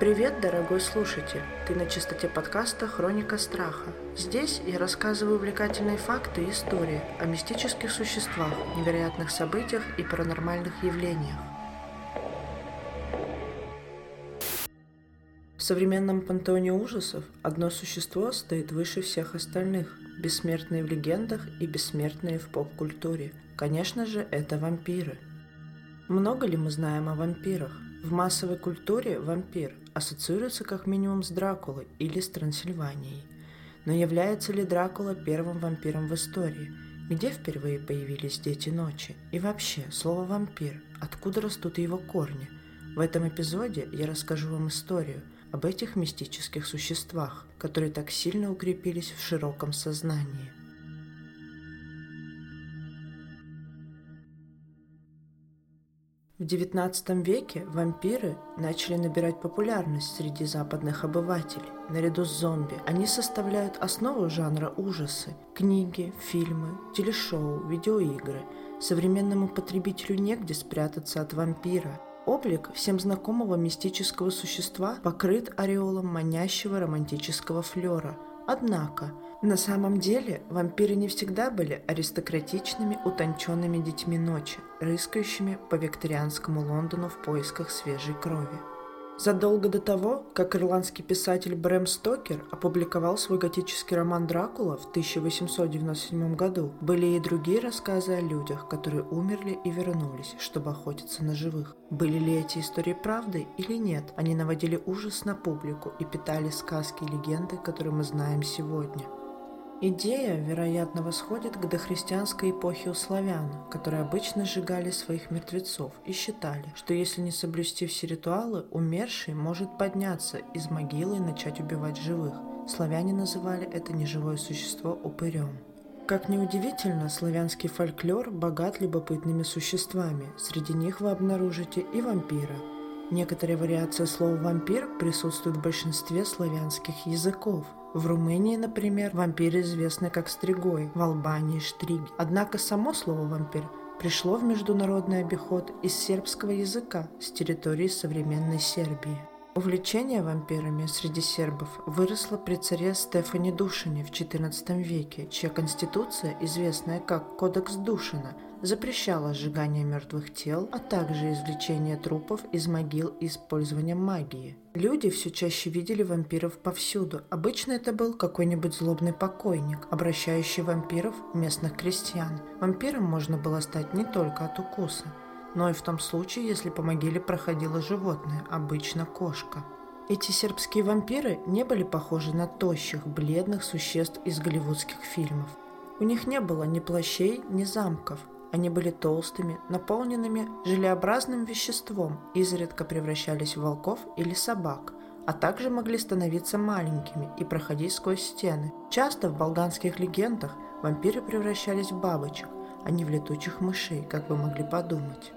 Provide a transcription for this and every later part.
Привет, дорогой слушатель! Ты на частоте подкаста «Хроника страха». Здесь я рассказываю увлекательные факты и истории о мистических существах, невероятных событиях и паранормальных явлениях. В современном пантеоне ужасов одно существо стоит выше всех остальных, бессмертные в легендах и бессмертные в поп-культуре. Конечно же, это вампиры. Много ли мы знаем о вампирах? В массовой культуре вампир ассоциируется как минимум с Дракулой или с Трансильванией. Но является ли Дракула первым вампиром в истории? Где впервые появились дети ночи? И вообще, слово «вампир», откуда растут его корни? В этом эпизоде я расскажу вам историю об этих мистических существах, которые так сильно укрепились в широком сознании. В XIX веке вампиры начали набирать популярность среди западных обывателей. Наряду с зомби они составляют основу жанра ужасы. Книги, фильмы, телешоу, видеоигры. Современному потребителю негде спрятаться от вампира. Облик всем знакомого мистического существа покрыт ореолом манящего романтического флера. Однако – на самом деле, вампиры не всегда были аристократичными, утонченными детьми ночи, рыскающими по викторианскому Лондону в поисках свежей крови. Задолго до того, как ирландский писатель Брэм Стокер опубликовал свой готический роман «Дракула» в 1897 году, были и другие рассказы о людях, которые умерли и вернулись, чтобы охотиться на живых. Были ли эти истории правдой или нет, они наводили ужас на публику и питали сказки и легенды, которые мы знаем сегодня – Идея, вероятно, восходит к дохристианской эпохе у славян, которые обычно сжигали своих мертвецов и считали, что если не соблюсти все ритуалы, умерший может подняться из могилы и начать убивать живых. Славяне называли это неживое существо упырем. Как ни удивительно, славянский фольклор богат любопытными существами. Среди них вы обнаружите и вампира. Некоторые вариации слова «вампир» присутствуют в большинстве славянских языков – в Румынии, например, вампир известны как стригой, в Албании – штриги. Однако само слово «вампир» пришло в международный обиход из сербского языка с территории современной Сербии. Увлечение вампирами среди сербов выросло при царе Стефане Душине в XIV веке, чья конституция, известная как Кодекс Душина, запрещала сжигание мертвых тел, а также извлечение трупов из могил и использование магии. Люди все чаще видели вампиров повсюду. Обычно это был какой-нибудь злобный покойник, обращающий вампиров местных крестьян. Вампиром можно было стать не только от укуса – но и в том случае, если по могиле проходило животное, обычно кошка. Эти сербские вампиры не были похожи на тощих, бледных существ из голливудских фильмов. У них не было ни плащей, ни замков. Они были толстыми, наполненными желеобразным веществом, изредка превращались в волков или собак, а также могли становиться маленькими и проходить сквозь стены. Часто в болганских легендах вампиры превращались в бабочек, а не в летучих мышей, как вы могли подумать.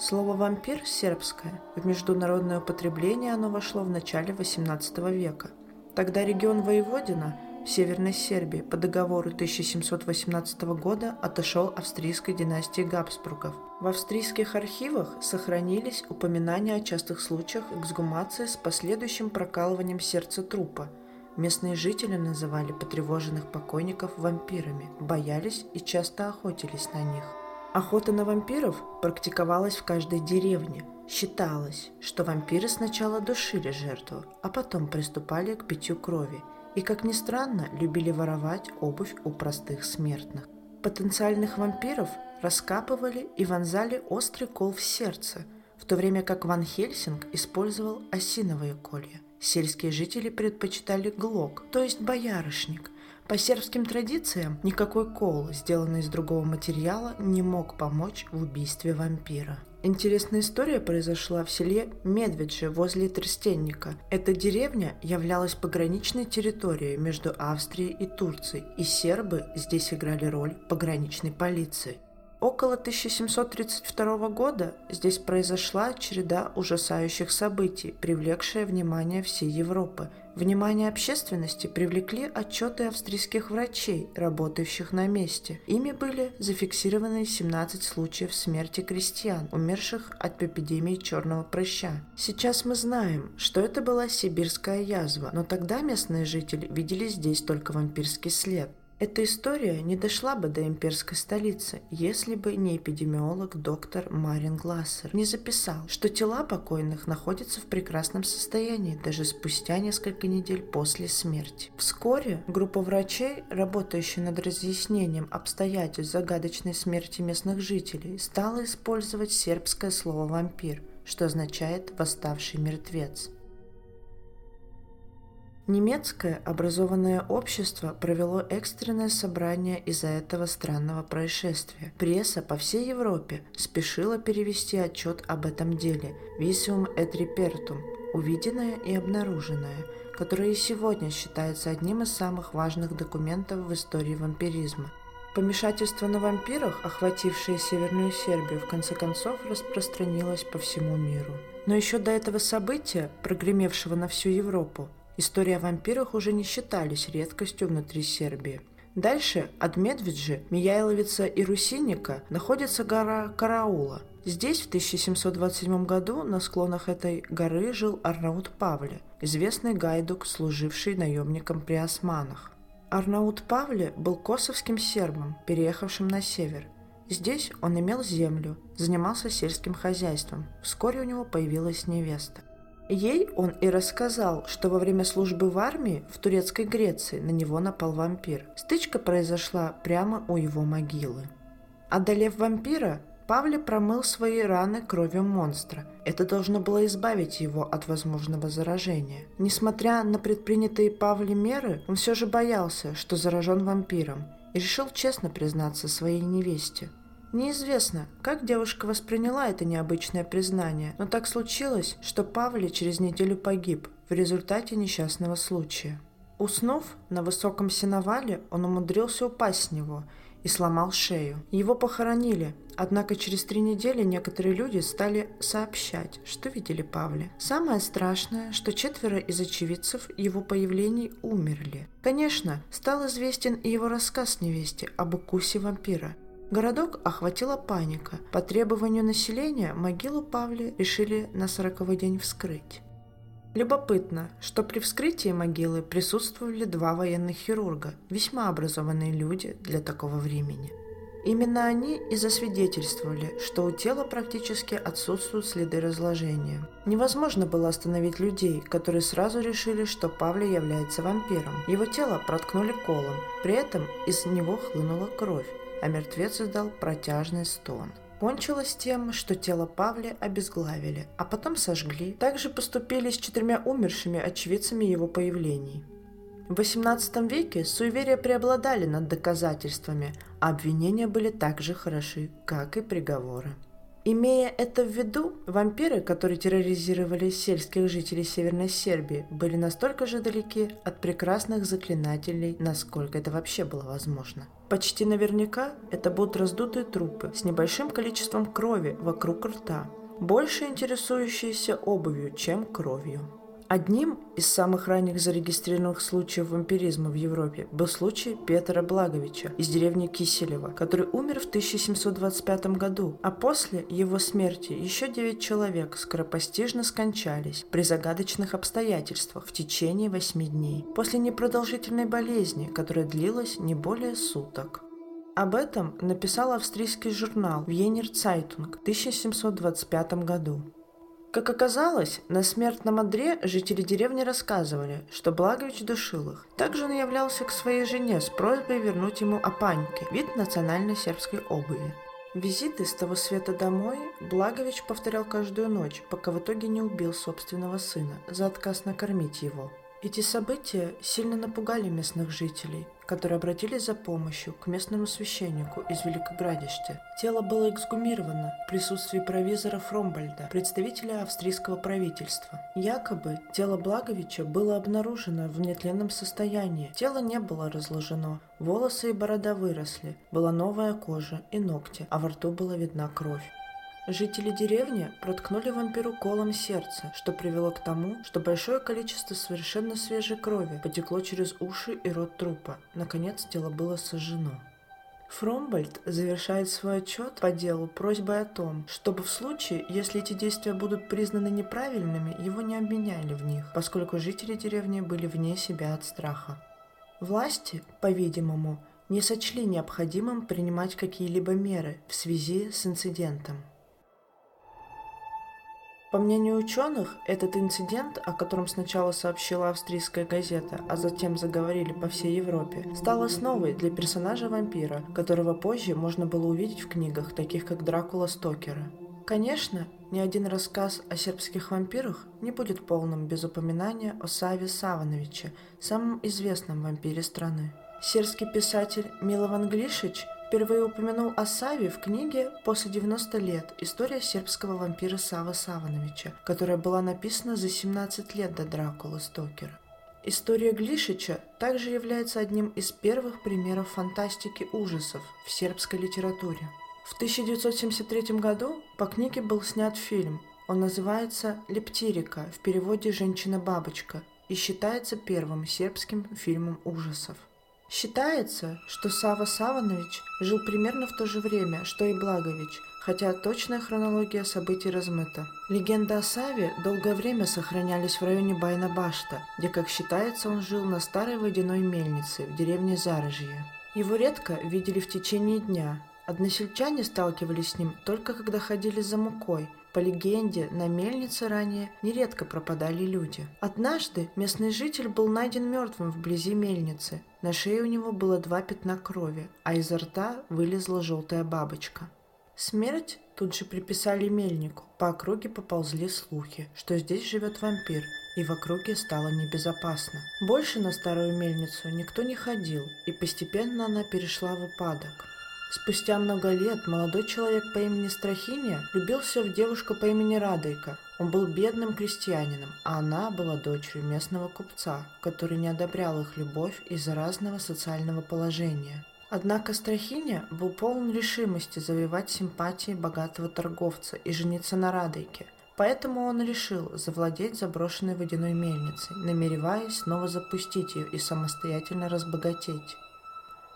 Слово «вампир» сербское. В международное употребление оно вошло в начале XVIII века. Тогда регион Воеводина в Северной Сербии по договору 1718 года отошел австрийской династии Габсбургов. В австрийских архивах сохранились упоминания о частых случаях эксгумации с последующим прокалыванием сердца трупа. Местные жители называли потревоженных покойников вампирами, боялись и часто охотились на них. Охота на вампиров практиковалась в каждой деревне. Считалось, что вампиры сначала душили жертву, а потом приступали к питью крови и, как ни странно, любили воровать обувь у простых смертных. Потенциальных вампиров раскапывали и вонзали острый кол в сердце, в то время как Ван Хельсинг использовал осиновые колья. Сельские жители предпочитали глок, то есть боярышник – по сербским традициям, никакой кол, сделанный из другого материала, не мог помочь в убийстве вампира. Интересная история произошла в селе Медведжи возле Трстенника. Эта деревня являлась пограничной территорией между Австрией и Турцией, и сербы здесь играли роль пограничной полиции. Около 1732 года здесь произошла череда ужасающих событий, привлекшая внимание всей Европы. Внимание общественности привлекли отчеты австрийских врачей, работающих на месте. Ими были зафиксированы 17 случаев смерти крестьян, умерших от эпидемии черного прыща. Сейчас мы знаем, что это была сибирская язва, но тогда местные жители видели здесь только вампирский след. Эта история не дошла бы до имперской столицы, если бы не эпидемиолог доктор Марин Глассер не записал, что тела покойных находятся в прекрасном состоянии даже спустя несколько недель после смерти. Вскоре группа врачей, работающая над разъяснением обстоятельств загадочной смерти местных жителей, стала использовать сербское слово «вампир», что означает «восставший мертвец». Немецкое образованное общество провело экстренное собрание из-за этого странного происшествия. Пресса по всей Европе спешила перевести отчет об этом деле «Visium et Repertum» – увиденное и обнаруженное, которое и сегодня считается одним из самых важных документов в истории вампиризма. Помешательство на вампирах, охватившее Северную Сербию, в конце концов распространилось по всему миру. Но еще до этого события, прогремевшего на всю Европу, История о вампирах уже не считались редкостью внутри Сербии. Дальше от Медведжи, Мияйловица и Русинника находится гора Караула. Здесь в 1727 году на склонах этой горы жил Арнаут Павле, известный гайдук, служивший наемником при османах. Арнаут Павле был косовским сербом, переехавшим на север. Здесь он имел землю, занимался сельским хозяйством. Вскоре у него появилась невеста. Ей он и рассказал, что во время службы в армии в турецкой Греции на него напал вампир. Стычка произошла прямо у его могилы. Одолев вампира, Павле промыл свои раны кровью монстра. Это должно было избавить его от возможного заражения. Несмотря на предпринятые Павле меры, он все же боялся, что заражен вампиром, и решил честно признаться своей невесте. Неизвестно, как девушка восприняла это необычное признание, но так случилось, что Павли через неделю погиб в результате несчастного случая. Уснув на высоком сеновале, он умудрился упасть с него и сломал шею. Его похоронили, однако через три недели некоторые люди стали сообщать, что видели Павля. Самое страшное, что четверо из очевидцев его появлений умерли. Конечно, стал известен и его рассказ невесте об укусе вампира – Городок охватила паника. По требованию населения могилу Павли решили на сороковой день вскрыть. Любопытно, что при вскрытии могилы присутствовали два военных хирурга, весьма образованные люди для такого времени. Именно они и засвидетельствовали, что у тела практически отсутствуют следы разложения. Невозможно было остановить людей, которые сразу решили, что Павли является вампиром. Его тело проткнули колом, при этом из него хлынула кровь а мертвец издал протяжный стон. Кончилось тем, что тело Павли обезглавили, а потом сожгли. Также поступили с четырьмя умершими очевидцами его появлений. В XVIII веке суеверия преобладали над доказательствами, а обвинения были так же хороши, как и приговоры. Имея это в виду, вампиры, которые терроризировали сельских жителей Северной Сербии, были настолько же далеки от прекрасных заклинателей, насколько это вообще было возможно. Почти наверняка это будут раздутые трупы с небольшим количеством крови вокруг рта, больше интересующиеся обувью, чем кровью. Одним из самых ранних зарегистрированных случаев вампиризма в Европе был случай Петра Благоевича из деревни Киселева, который умер в 1725 году, а после его смерти еще девять человек скоропостижно скончались при загадочных обстоятельствах в течение восьми дней после непродолжительной болезни, которая длилась не более суток. Об этом написал австрийский журнал Wiener Zeitung в 1725 году. Как оказалось, на смертном одре жители деревни рассказывали, что Благович душил их. Также он являлся к своей жене с просьбой вернуть ему опаньки, вид национальной сербской обуви. Визиты с того света домой Благович повторял каждую ночь, пока в итоге не убил собственного сына за отказ накормить его. Эти события сильно напугали местных жителей, которые обратились за помощью к местному священнику из Великоградища. Тело было эксгумировано в присутствии провизора Фромбальда, представителя австрийского правительства. Якобы тело Благовича было обнаружено в нетленном состоянии. Тело не было разложено, волосы и борода выросли, была новая кожа и ногти, а во рту была видна кровь. Жители деревни проткнули вампиру колом сердце, что привело к тому, что большое количество совершенно свежей крови потекло через уши и рот трупа. Наконец тело было сожжено. Фромбольд завершает свой отчет по делу просьбой о том, чтобы в случае, если эти действия будут признаны неправильными, его не обменяли в них, поскольку жители деревни были вне себя от страха. Власти, по-видимому, не сочли необходимым принимать какие-либо меры в связи с инцидентом. По мнению ученых, этот инцидент, о котором сначала сообщила австрийская газета, а затем заговорили по всей Европе, стал основой для персонажа вампира, которого позже можно было увидеть в книгах, таких как Дракула Стокера. Конечно, ни один рассказ о сербских вампирах не будет полным без упоминания о Саве Савановиче, самом известном вампире страны. Сербский писатель Милован Глишич – впервые упомянул о Саве в книге «После 90 лет. История сербского вампира Сава Савановича», которая была написана за 17 лет до Дракулы Стокера. История Глишича также является одним из первых примеров фантастики ужасов в сербской литературе. В 1973 году по книге был снят фильм. Он называется «Лептирика» в переводе «Женщина-бабочка» и считается первым сербским фильмом ужасов. Считается, что Сава Саванович жил примерно в то же время, что и Благович, хотя точная хронология событий размыта. Легенды о Саве долгое время сохранялись в районе Байна-Башта, где, как считается, он жил на старой водяной мельнице в деревне Зарожье. Его редко видели в течение дня. Односельчане сталкивались с ним только когда ходили за мукой, по легенде, на мельнице ранее нередко пропадали люди. Однажды местный житель был найден мертвым вблизи мельницы. На шее у него было два пятна крови, а изо рта вылезла желтая бабочка. Смерть тут же приписали мельнику. По округе поползли слухи, что здесь живет вампир, и в округе стало небезопасно. Больше на старую мельницу никто не ходил, и постепенно она перешла в упадок. Спустя много лет молодой человек по имени Страхиния влюбился в девушку по имени Радойка. Он был бедным крестьянином, а она была дочерью местного купца, который не одобрял их любовь из-за разного социального положения. Однако Страхиня был полон решимости завоевать симпатии богатого торговца и жениться на Радойке. Поэтому он решил завладеть заброшенной водяной мельницей, намереваясь снова запустить ее и самостоятельно разбогатеть.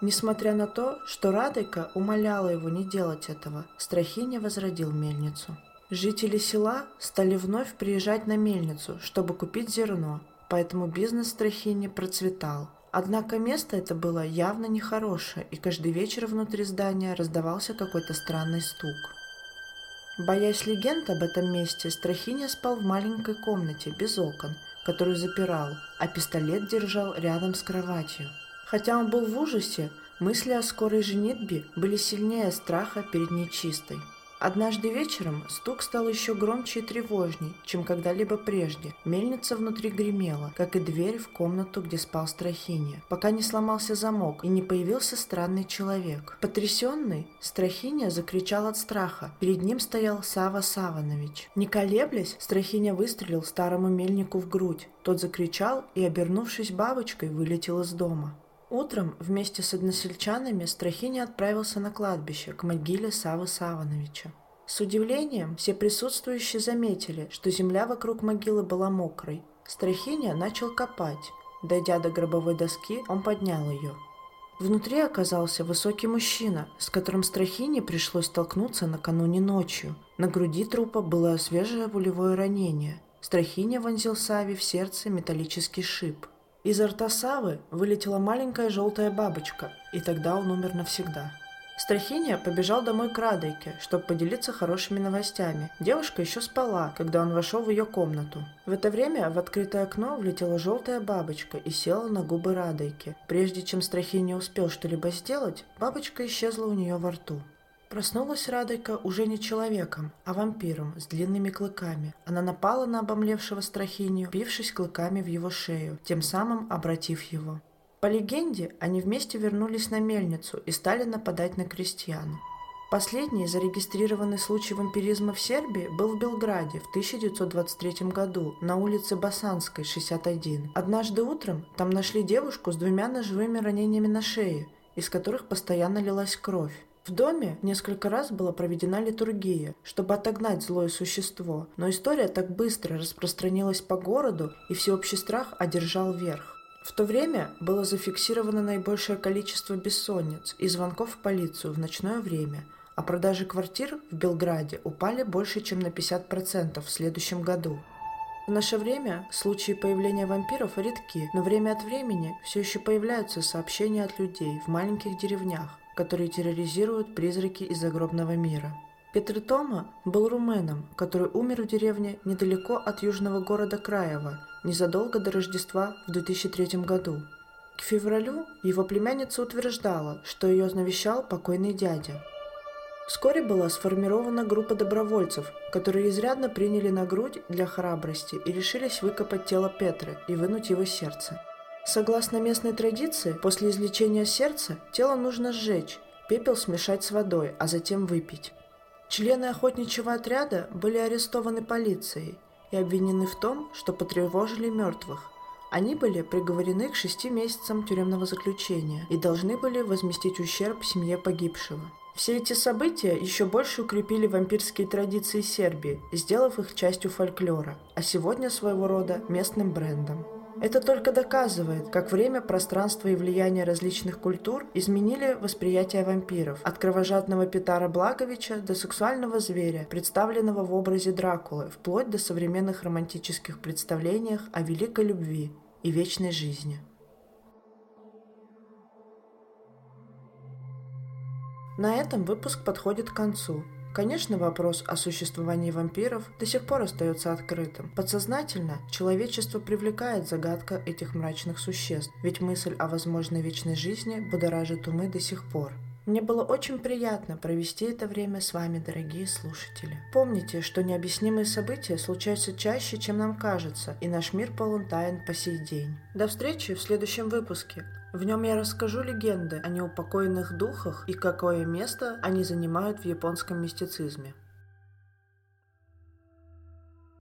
Несмотря на то, что Радойка умоляла его не делать этого, Страхиня возродил мельницу. Жители села стали вновь приезжать на мельницу, чтобы купить зерно, поэтому бизнес Страхини процветал. Однако место это было явно нехорошее, и каждый вечер внутри здания раздавался какой-то странный стук. Боясь легенд об этом месте, Страхиня спал в маленькой комнате без окон, которую запирал, а пистолет держал рядом с кроватью. Хотя он был в ужасе, мысли о скорой женитьбе были сильнее страха перед нечистой. Однажды вечером стук стал еще громче и тревожней, чем когда-либо прежде. Мельница внутри гремела, как и дверь в комнату, где спал Страхиния, пока не сломался замок и не появился странный человек. Потрясенный, Страхиния закричал от страха. Перед ним стоял Сава Саванович. Не колеблясь, Страхиня выстрелил старому мельнику в грудь. Тот закричал и, обернувшись бабочкой, вылетел из дома. Утром вместе с односельчанами Страхиня отправился на кладбище к могиле Савы Савановича. С удивлением все присутствующие заметили, что земля вокруг могилы была мокрой. Страхиня начал копать. Дойдя до гробовой доски, он поднял ее. Внутри оказался высокий мужчина, с которым Страхине пришлось столкнуться накануне ночью. На груди трупа было свежее пулевое ранение. Страхиня вонзил Саве в сердце металлический шип – Изо рта Савы вылетела маленькая желтая бабочка, и тогда он умер навсегда. Страхиня побежал домой к Радойке, чтобы поделиться хорошими новостями. Девушка еще спала, когда он вошел в ее комнату. В это время в открытое окно влетела желтая бабочка и села на губы Радойки. Прежде чем Страхиня успел что-либо сделать, бабочка исчезла у нее во рту. Проснулась Радойка уже не человеком, а вампиром с длинными клыками. Она напала на обомлевшего Страхинию, впившись клыками в его шею, тем самым обратив его. По легенде, они вместе вернулись на мельницу и стали нападать на крестьян. Последний зарегистрированный случай вампиризма в Сербии был в Белграде в 1923 году на улице Басанской, 61. Однажды утром там нашли девушку с двумя ножевыми ранениями на шее, из которых постоянно лилась кровь. В доме несколько раз была проведена литургия, чтобы отогнать злое существо, но история так быстро распространилась по городу, и всеобщий страх одержал верх. В то время было зафиксировано наибольшее количество бессонниц и звонков в полицию в ночное время, а продажи квартир в Белграде упали больше, чем на 50% в следующем году. В наше время случаи появления вампиров редки, но время от времени все еще появляются сообщения от людей в маленьких деревнях, которые терроризируют призраки из загробного мира. Петр Тома был руменом, который умер в деревне недалеко от южного города Краева, незадолго до Рождества в 2003 году. К февралю его племянница утверждала, что ее навещал покойный дядя. Вскоре была сформирована группа добровольцев, которые изрядно приняли на грудь для храбрости и решились выкопать тело Петры и вынуть его сердце. Согласно местной традиции, после излечения сердца тело нужно сжечь, пепел смешать с водой, а затем выпить. Члены охотничьего отряда были арестованы полицией и обвинены в том, что потревожили мертвых. Они были приговорены к шести месяцам тюремного заключения и должны были возместить ущерб семье погибшего. Все эти события еще больше укрепили вампирские традиции Сербии, сделав их частью фольклора, а сегодня своего рода местным брендом. Это только доказывает, как время, пространство и влияние различных культур изменили восприятие вампиров, от кровожадного Петара Благовича до сексуального зверя, представленного в образе Дракулы, вплоть до современных романтических представлениях о великой любви и вечной жизни. На этом выпуск подходит к концу. Конечно, вопрос о существовании вампиров до сих пор остается открытым. Подсознательно человечество привлекает загадка этих мрачных существ, ведь мысль о возможной вечной жизни будоражит умы до сих пор. Мне было очень приятно провести это время с вами, дорогие слушатели. Помните, что необъяснимые события случаются чаще, чем нам кажется, и наш мир полон тайн по сей день. До встречи в следующем выпуске. В нем я расскажу легенды о неупокоенных духах и какое место они занимают в японском мистицизме.